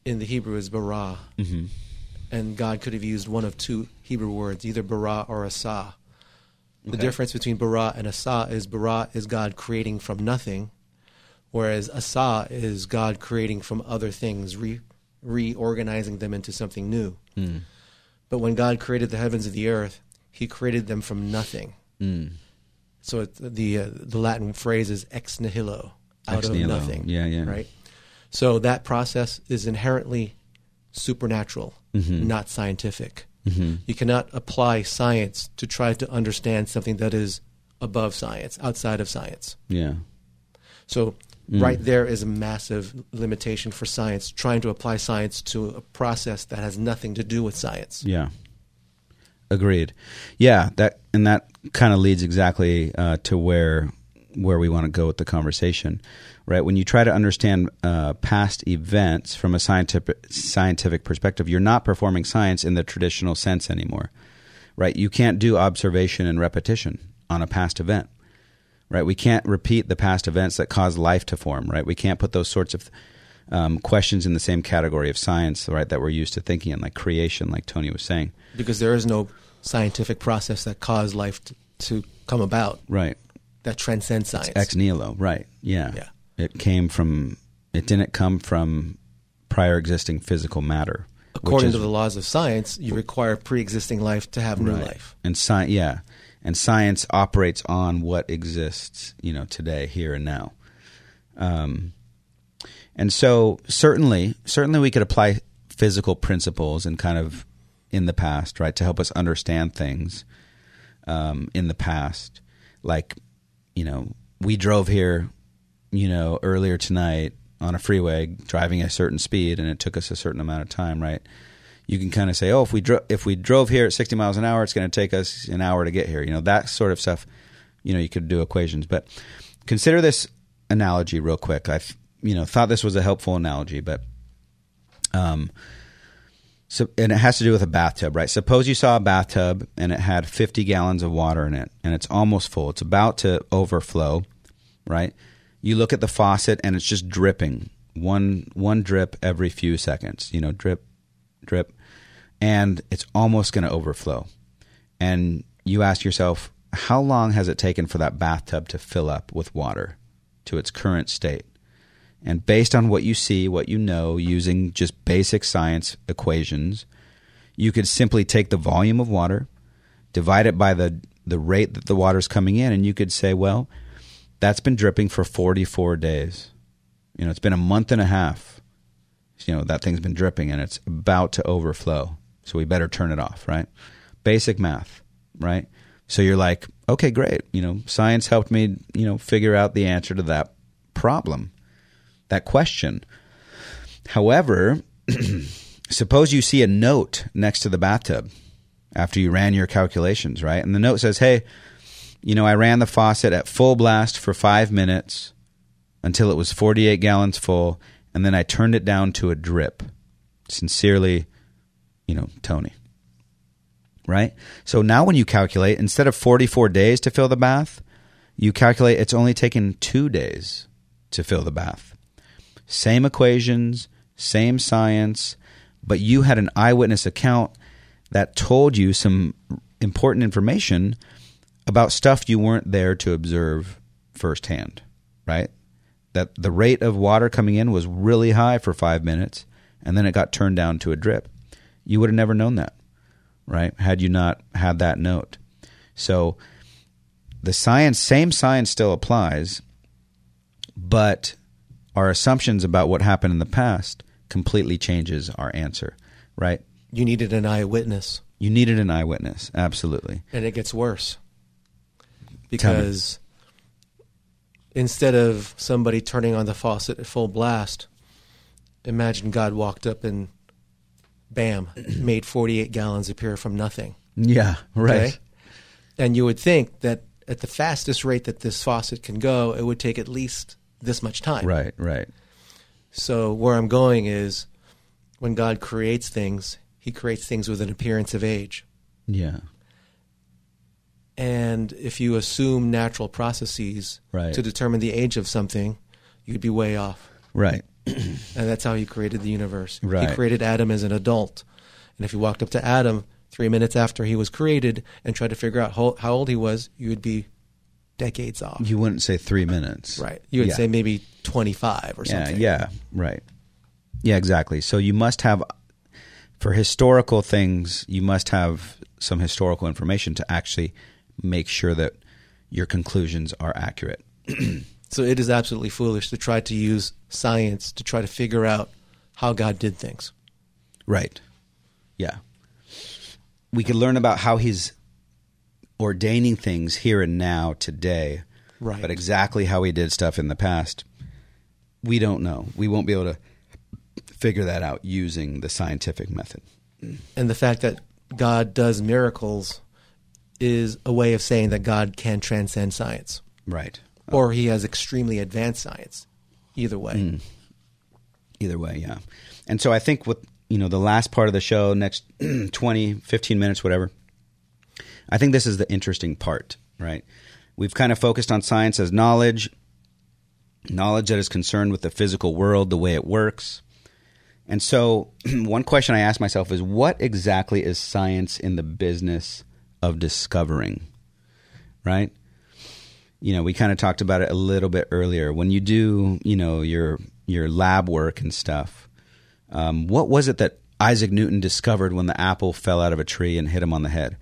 in the Hebrew is bara, Mm-hmm. and God could have used one of two Hebrew words, either bara or asa. The Okay. difference between bara and asa is bara is God creating from nothing, whereas asa is God creating from other things, re- reorganizing them into something new. Mm. But when God created the heavens and the earth, He created them from nothing. Mm. So the uh, the Latin phrase is ex nihilo, out Ex of nihilo. nothing. Yeah, yeah. Right. So that process is inherently supernatural, Mhm. not scientific. Mhm. You cannot apply science to try to understand something that is above science, outside of science. Yeah. So Mm. right there is a massive limitation for science trying to apply science to a process that has nothing to do with science. Yeah. Agreed. Yeah, that and that kind of leads exactly uh, to where where we want to go with the conversation, right? When you try to understand uh, past events from a scientific scientific perspective, you're not performing science in the traditional sense anymore, right? You can't do observation and repetition on a past event, right? We can't repeat the past events that caused life to form, right? We can't put those sorts of um, questions in the same category of science, right? That we're used to thinking in, like creation, like Tony was saying. Because there is no scientific process that caused life to, to come about Right. that transcends science. Ex nihilo. Right. Yeah. Yeah. It came from. It didn't come from prior existing physical matter. According is- to the laws of science, you require pre-existing life to have new Right. life. And science, yeah, and science operates on what exists, you know, today, here and now. Um, and so certainly, certainly, we could apply physical principles and kind of in the past, right, to help us understand things um, in the past. Like, you know, we drove here, you know, earlier tonight on a freeway, driving a certain speed, and it took us a certain amount of time, right? you can kind of say, oh, if we dro- if we drove here at 60 miles an hour, it's going to take us an hour to get here. You know, that sort of stuff. You know, you could do equations, but consider this analogy real quick. I, you know, thought this was a helpful analogy, but um, so and it has to do with a bathtub, right? Suppose you saw a bathtub and it had 50 gallons of water in it, and it's almost full. It's about to overflow, right? You look at the faucet and it's just dripping one one drip every few seconds. You know, drip, drip, and it's almost going to overflow. And you ask yourself, how long has it taken for that bathtub to fill up with water to its current state? And based on what you see, what you know, using just basic science equations, you could simply take the volume of water, divide it by the, the rate that the water's coming in, and you could say, well, that's been dripping for 44 days. You know, it's been a month and a half. You know, that thing's been dripping and it's about to overflow. So we better turn it off, right? Basic math, right? So you're like, okay, great. You know, science helped me, you know, figure out the answer to that problem, that question. However, (clears throat) suppose you see a note next to the bathtub after you ran your calculations, right? And the note says, hey, you know, I ran the faucet at full blast for five minutes until it was 48 gallons full, and then I turned it down to a drip. Sincerely, you know, Tony. Right? So now when you calculate, instead of 44 days to fill the bath, you calculate it's only taken two days to fill the bath. Same equations, same science, but you had an eyewitness account that told you some important information about stuff you weren't there to observe firsthand, right? that the rate of water coming in was really high for five minutes, and then it got turned down to a drip. You would have never known that, right? Had you not had that note. So the science, same science still applies, but our assumptions about what happened in the past completely changes our answer, right? You needed an eyewitness, You needed an eyewitness, absolutely. and it gets worse because instead of somebody turning on the faucet at full blast, imagine God walked up and bam, (clears throat) made 48 gallons appear from nothing. Yeah, right. Okay? And you would think that at the fastest rate that this faucet can go, it would take at least this much time. Right, right. So where I'm going is when God creates things, he creates things with an appearance of age. Yeah. And if you assume natural processes Right. to determine the age of something, you'd be way off. Right. (clears throat) And that's how he created the universe. Right. He created Adam as an adult. And if you walked up to Adam three minutes after he was created and tried to figure out how, how old he was, you would be decades off. You wouldn't say three minutes. right. You would Yeah. say maybe 25 or Yeah, something. yeah, right. Yeah, exactly. So you must have, for historical things, you must have some historical information to actually make sure that your conclusions are accurate. (clears throat) So it is absolutely foolish to try to use science to try to figure out how God did things. Right. Yeah. We could learn about how he's ordaining things here and now today. Right. But exactly how he did stuff in the past, we don't know. We won't be able to figure that out using the scientific method. And the fact that God does miracles is a way of saying that God can transcend science, Right. or he has extremely advanced science. Either way. Mm. Either way, yeah. And so I think with you know the last part of the show, next (clears throat) 20, 15 minutes, whatever. I think this is the interesting part, right? We've kind of focused on science as knowledge, knowledge that is concerned with the physical world, the way it works. And so, (clears throat) one question I ask myself is what exactly is science in the business of discovering? Right? You know, we kind of talked about it a little bit earlier. When you do, you know, your your lab work and stuff, um, what was it that Isaac Newton discovered when the apple fell out of a tree and hit him on the head?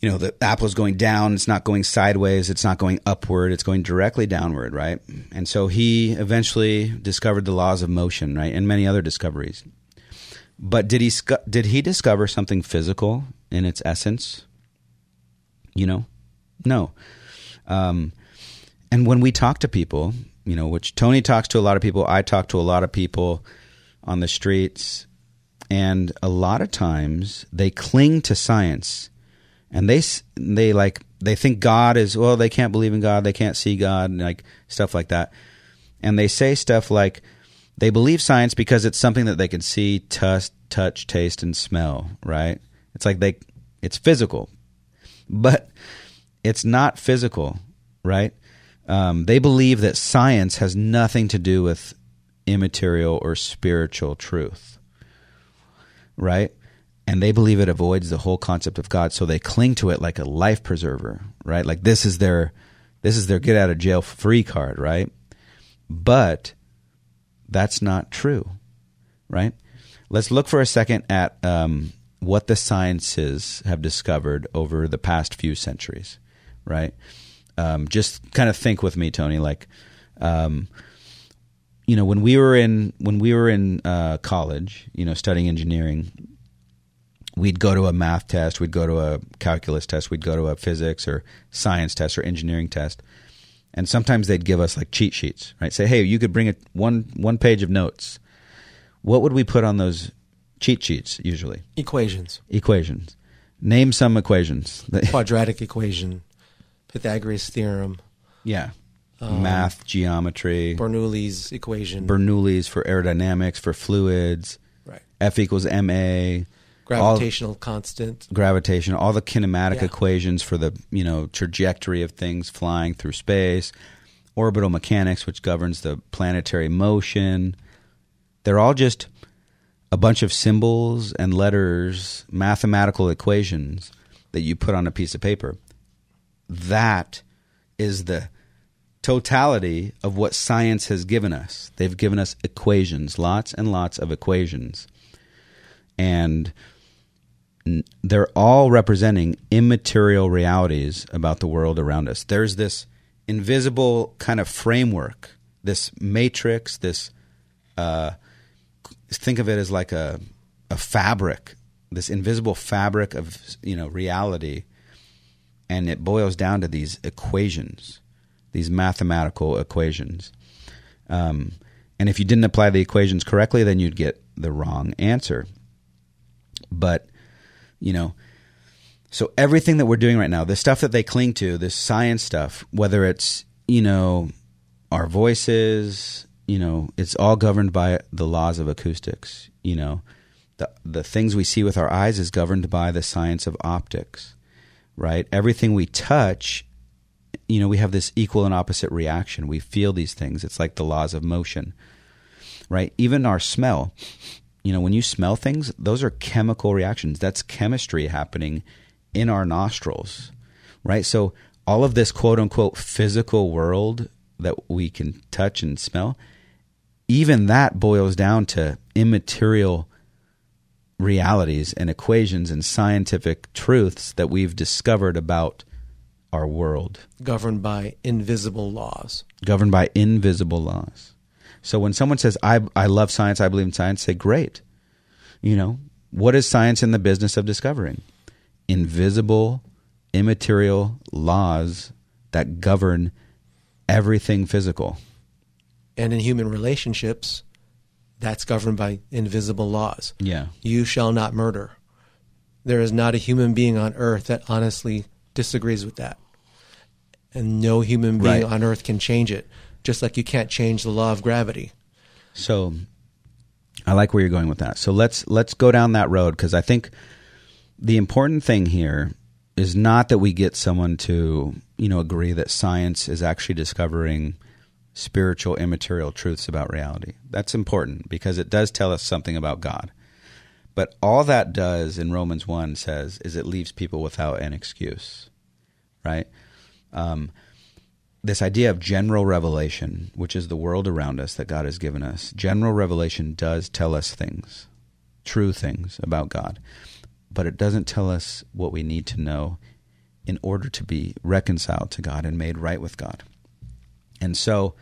You know, the apple is going down, it's not going sideways, it's not going upward, it's going directly downward, right? And so he eventually discovered the laws of motion, right? And many other discoveries. But did he did he discover something physical in its essence? You know? No. Um, and when we talk to people, you know, which Tony talks to a lot of people, I talk to a lot of people on the streets, and a lot of times they cling to science, and they they like they think God is well, they can't believe in God, they can't see God, and like stuff like that, and they say stuff like they believe science because it's something that they can see, touch, touch, taste, and smell. Right? It's like they it's physical, but it's not physical, right? Um, they believe that science has nothing to do with immaterial or spiritual truth, right? And they believe it avoids the whole concept of God, so they cling to it like a life preserver, right? Like this is their this is their get out of jail free card, right? But that's not true, right? Let's look for a second at um, what the sciences have discovered over the past few centuries, right? Um, just kind of think with me, Tony. Like, um, you know, when we were in when we were in uh, college, you know, studying engineering, we'd go to a math test, we'd go to a calculus test, we'd go to a physics or science test or engineering test, and sometimes they'd give us like cheat sheets, right? Say, hey, you could bring a one one page of notes. What would we put on those cheat sheets usually? Equations, Equations. Name some equations. (laughs) quadratic equation, Pythagoras theorem, yeah. Um, math, geometry, Bernoulli's equation, Bernoulli's for aerodynamics, for fluids, right? F equals ma, Gravitational constant. gravitation, all the kinematic Yeah. equations for the you know trajectory of things flying through space, orbital mechanics, which governs the planetary motion. They're all just a bunch of symbols and letters, mathematical equations that you put on a piece of paper. That is the totality of what science has given us. They've given us equations, lots and lots of equations. And they're all representing immaterial realities about the world around us. There's this invisible kind of framework, this matrix, this uh, think of it as like a a fabric, this invisible fabric of you know reality, and it boils down to these equations, these mathematical equations. Um, and if you didn't apply the equations correctly, then you'd get the wrong answer. But you know, so everything that we're doing right now, the stuff that they cling to, this science stuff, whether it's you know our voices, you know, it's all governed by the laws of acoustics. You know, the the things we see with our eyes is governed by the science of optics, right? Everything we touch, you know, we have this equal and opposite reaction. We feel these things. It's like the laws of motion, right? Even our smell, you know, when you smell things, those are chemical reactions. That's chemistry happening in our nostrils, right? So all of this quote unquote physical world that we can touch and smell even that boils down to immaterial realities and equations and scientific truths that we've discovered about our world, governed by invisible laws. governed by invisible laws. So when someone says, I, I love science, I believe in science, say, great. You know, what is science in the business of discovering? Invisible, immaterial laws that govern everything physical. And in human relationships, that's governed by invisible laws. Yeah. You shall not murder. There is not a human being on earth that honestly disagrees with that. And no human being Right. on earth can change it, just like you can't change the law of gravity. So I like where you're going with that. So let's let's go down that road because I think the important thing here is not that we get someone to you know agree that science is actually discovering spiritual immaterial truths about reality. That's important because it does tell us something about God. But all that does in Romans 1 says is it leaves people without an excuse. Right? Um, this idea of general revelation, which is the world around us that God has given us, general revelation does tell us things, true things about God, but it doesn't tell us what we need to know in order to be reconciled to God and made right with God. And so,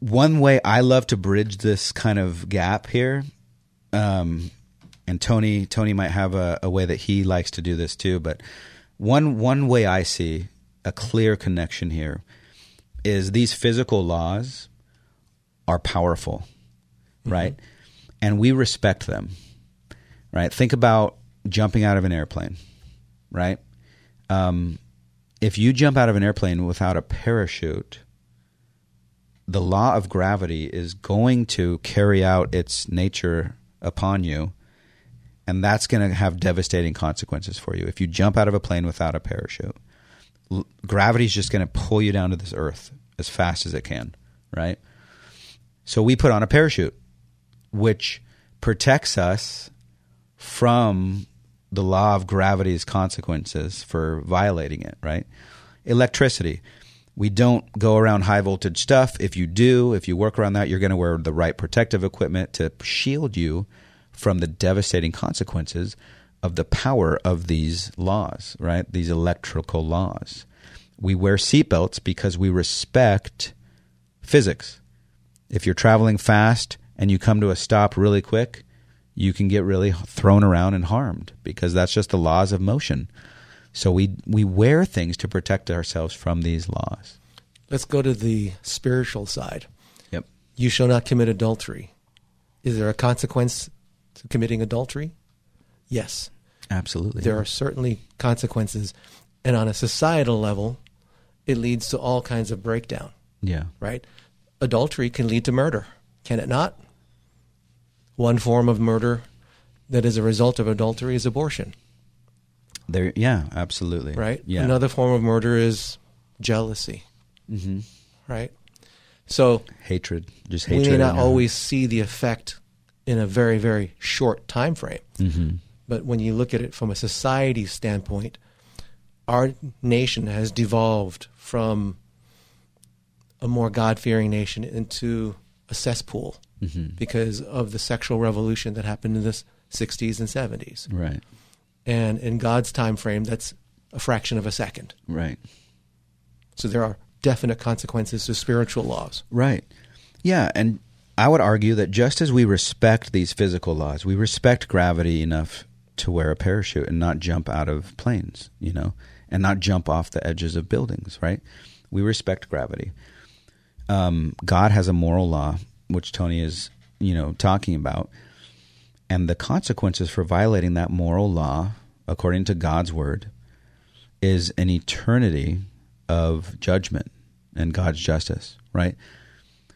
one way I love to bridge this kind of gap here, um, and Tony Tony might have a, a way that he likes to do this too, but one one way I see a clear connection here is these physical laws are powerful, right? And we respect them, right? Think about jumping out of an airplane, right? Um, if you jump out of an airplane without a parachute, the law of gravity is going to carry out its nature upon you, and that's going to have devastating consequences for you. If you jump out of a plane without a parachute, l- gravity's just going to pull you down to this earth as fast as it can, right? So we put on a parachute, which protects us from the law of gravity's consequences for violating it, right? Electricity. We don't go around high voltage stuff. If you do, if you work around that, you're going to wear the right protective equipment to shield you from the devastating consequences of the power of these laws, right? These electrical laws. We wear seatbelts because we respect physics. If you're traveling fast and you come to a stop really quick, you can get really thrown around and harmed because that's just the laws of motion. So we we wear things to protect ourselves from these laws. Let's go to the spiritual side. Yep. You shall not commit adultery. Is there a consequence to committing adultery? Yes. Absolutely. There are certainly consequences. And on a societal level, it leads to all kinds of breakdown, yeah. right? Adultery can lead to murder, can it not? One form of murder that is a result of adultery is abortion, There yeah, absolutely. right? Yeah. Another form of murder is jealousy, hmm right? So Hatred. Just hatred. we may not always see the effect in a very, very short time frame. hmm But when you look at it from a society standpoint, our nation has devolved from a more God fearing nation into a cesspool Mm-hmm. because of the sexual revolution that happened in the 60s and 70s. Right. And in God's time frame, that's a fraction of a second. Right. So there are definite consequences to spiritual laws. Right. Yeah, and I would argue that just as we respect these physical laws, we respect gravity enough to wear a parachute and not jump out of planes, you know, and not jump off the edges of buildings, right? We respect gravity. Um, God has a moral law, which Tony is, you know, talking about, and the consequences for violating that moral law, according to God's word, is an eternity of judgment and God's justice, right?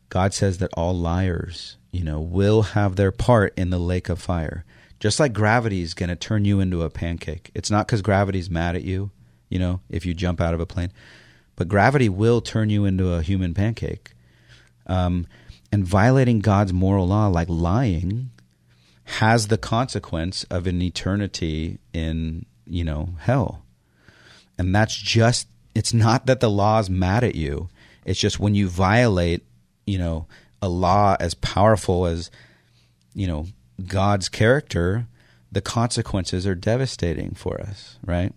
God says that all liars, you know, will have their part in the lake of fire. Just like gravity is going to turn you into a pancake. It's not because gravity's mad at you, you know, if you jump out of a plane, but gravity will turn you into a human pancake. Um, and violating God's moral law, like lying, has the consequence of an eternity in, you know, hell. And that's just, it's not that the law's mad at you. It's just when you violate, you know, a law as powerful as, you know, God's character, the consequences are devastating for us, right?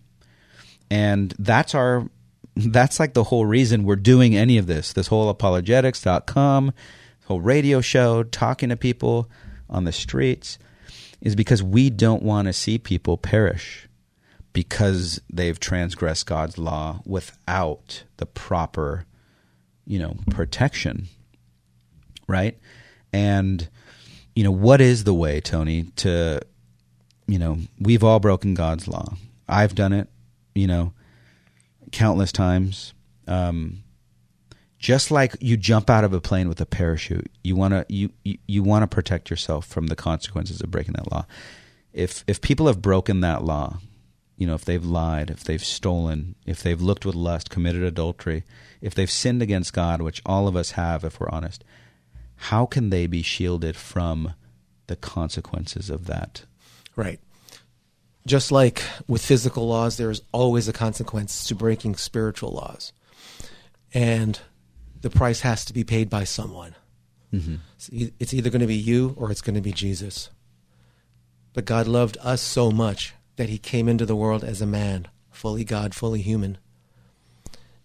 And that's our, that's like the whole reason we're doing any of this. This whole apologetics.com, whole radio show, talking to people on the streets, is because we don't want to see people perish because they've transgressed God's law without the proper, you know, protection. Right? And, you know, what is the way, Tony, to, you know, we've all broken God's law. I've done it, you know, countless times. Um, just like you jump out of a plane with a parachute, you want to you, you, you want to protect yourself from the consequences of breaking that law. If if people have broken that law, you know, if they've lied, if they've stolen, if they've looked with lust, committed adultery, if they've sinned against God, which all of us have if we're honest, how can they be shielded from the consequences of that? Right. Just like with physical laws, there is always a consequence to breaking spiritual laws. And the price has to be paid by someone. Mm-hmm. It's e- It's either going to be you or it's going to be Jesus. But God loved us so much that he came into the world as a man, fully God, fully human.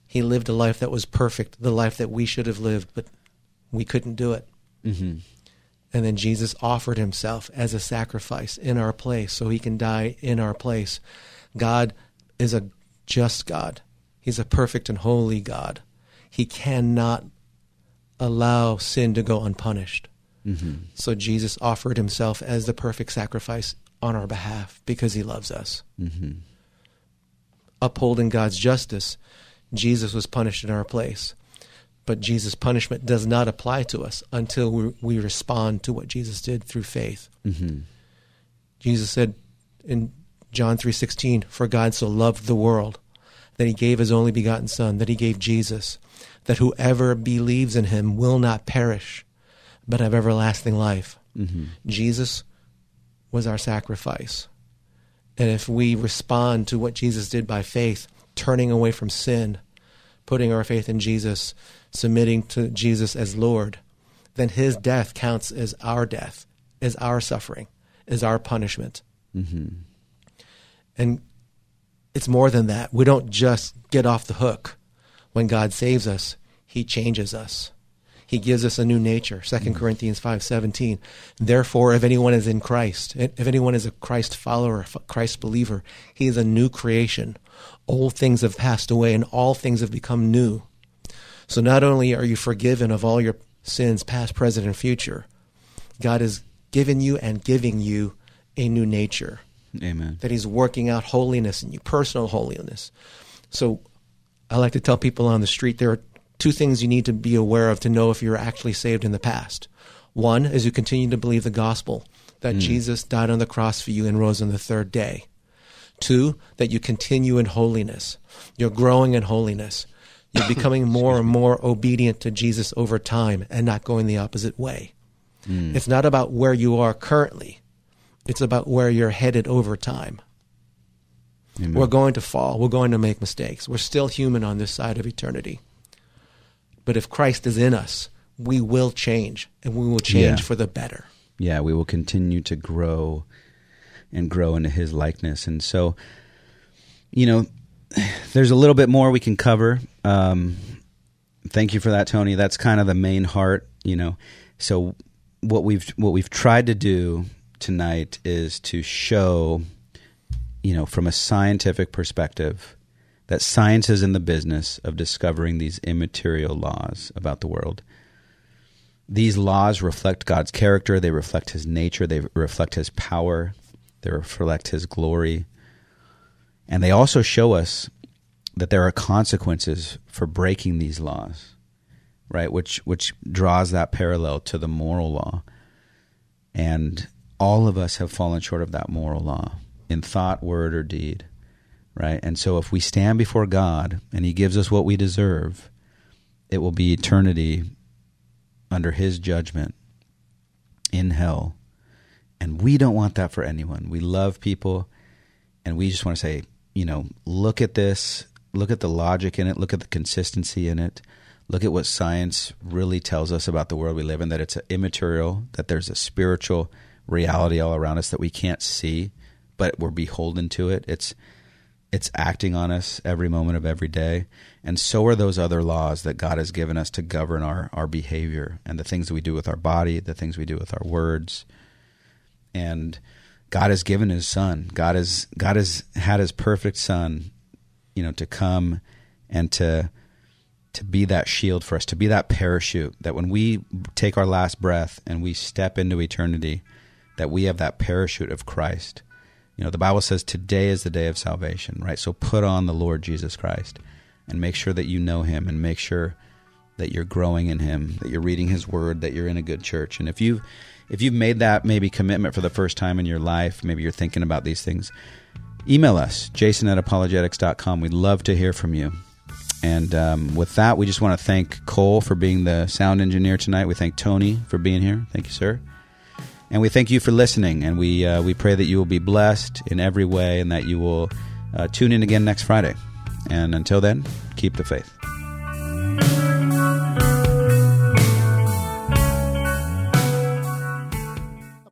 He lived a life that was perfect, the life that we should have lived, but we couldn't do it. Mm-hmm. And then Jesus offered himself as a sacrifice in our place so he can die in our place. God is a just God, He's a perfect and holy God. He cannot allow sin to go unpunished. Mm-hmm. So Jesus offered himself as the perfect sacrifice on our behalf because he loves us. Mm-hmm. Upholding God's justice, Jesus was punished in our place. But Jesus' punishment does not apply to us until we, we respond to what Jesus did through faith. Mm-hmm. Jesus said in John 3:16, "For God so loved the world that he gave his only begotten son, that he gave Jesus, that whoever believes in him will not perish, but have everlasting life." Mm-hmm. Jesus was our sacrifice. And if we respond to what Jesus did by faith, turning away from sin, putting our faith in Jesus, submitting to Jesus as Lord, then his death counts as our death, as our suffering, as our punishment. Mm-hmm. And it's more than that. We don't just get off the hook. When God saves us, he changes us. He gives us a new nature. 2 Corinthians 5:17. Therefore, if anyone is in Christ, if anyone is a Christ follower, a Christ believer, he is a new creation. Old things have passed away and all things have become new. So not only are you forgiven of all your sins, past, present, and future, God has given you and giving you a new nature Amen. that he's working out holiness in you, personal holiness. So I like to tell people on the street there are two things you need to be aware of to know if you're actually saved in the past. One is you continue to believe the gospel that hmm. Jesus died on the cross for you and rose on the third day. Two, that you continue in holiness. You're growing in holiness. You're becoming more and more obedient to Jesus over time and not going the opposite way. Hmm. It's not about where you are currently. It's about where you're headed over time. Amen. We're going to fall. We're going to make mistakes. We're still human on this side of eternity. But if Christ is in us, we will change and we will change Yeah. for the better. yeah, we will continue to grow and grow into his likeness. And so, you know, there's a little bit more we can cover. Um, thank you for that, Tony. That's kind of the main heart, you know. So what we've what we've tried to do tonight is to show, you know, from a scientific perspective, that science is in the business of discovering these immaterial laws about the world these laws reflect God's character, they reflect his nature, they reflect his power, they reflect his glory. And they also show us that there are consequences for breaking these laws, right? Which which draws that parallel to the moral law. And all of us have fallen short of that moral law in thought, word, or deed, right? And so if we stand before God and he gives us what we deserve, it will be eternity under his judgment in hell. And we don't want that for anyone. We love people and we just want to say, you know, look at this, look at the logic in it, look at the consistency in it. Look at what science really tells us about the world we live in that it's immaterial, that there's a spiritual reality all around us that we can't see, but we're beholden to it. It's it's acting on us every moment of every day. And so are those other laws that God has given us to govern our, our behavior and the things that we do with our body, the things we do with our words. And God has given his son. God has God has had his perfect son, you know, to come and to to be that shield for us, to be that parachute that when we take our last breath and we step into eternity, that we have that parachute of Christ. You know, the Bible says today is the day of salvation, right? So put on the Lord Jesus Christ and make sure that you know him and make sure that you're growing in him, that you're reading his word, that you're in a good church. And if you if you've made that maybe commitment for the first time in your life, maybe you're thinking about these things, email us, jason at apologetics.com. We'd love to hear from you. And um, with that, we just want to thank Cole for being the sound engineer tonight. We thank Tony for being here. Thank you, sir. And we thank you for listening. And we uh, we pray that you will be blessed in every way, and that you will uh, tune in again next Friday. And until then, keep the faith.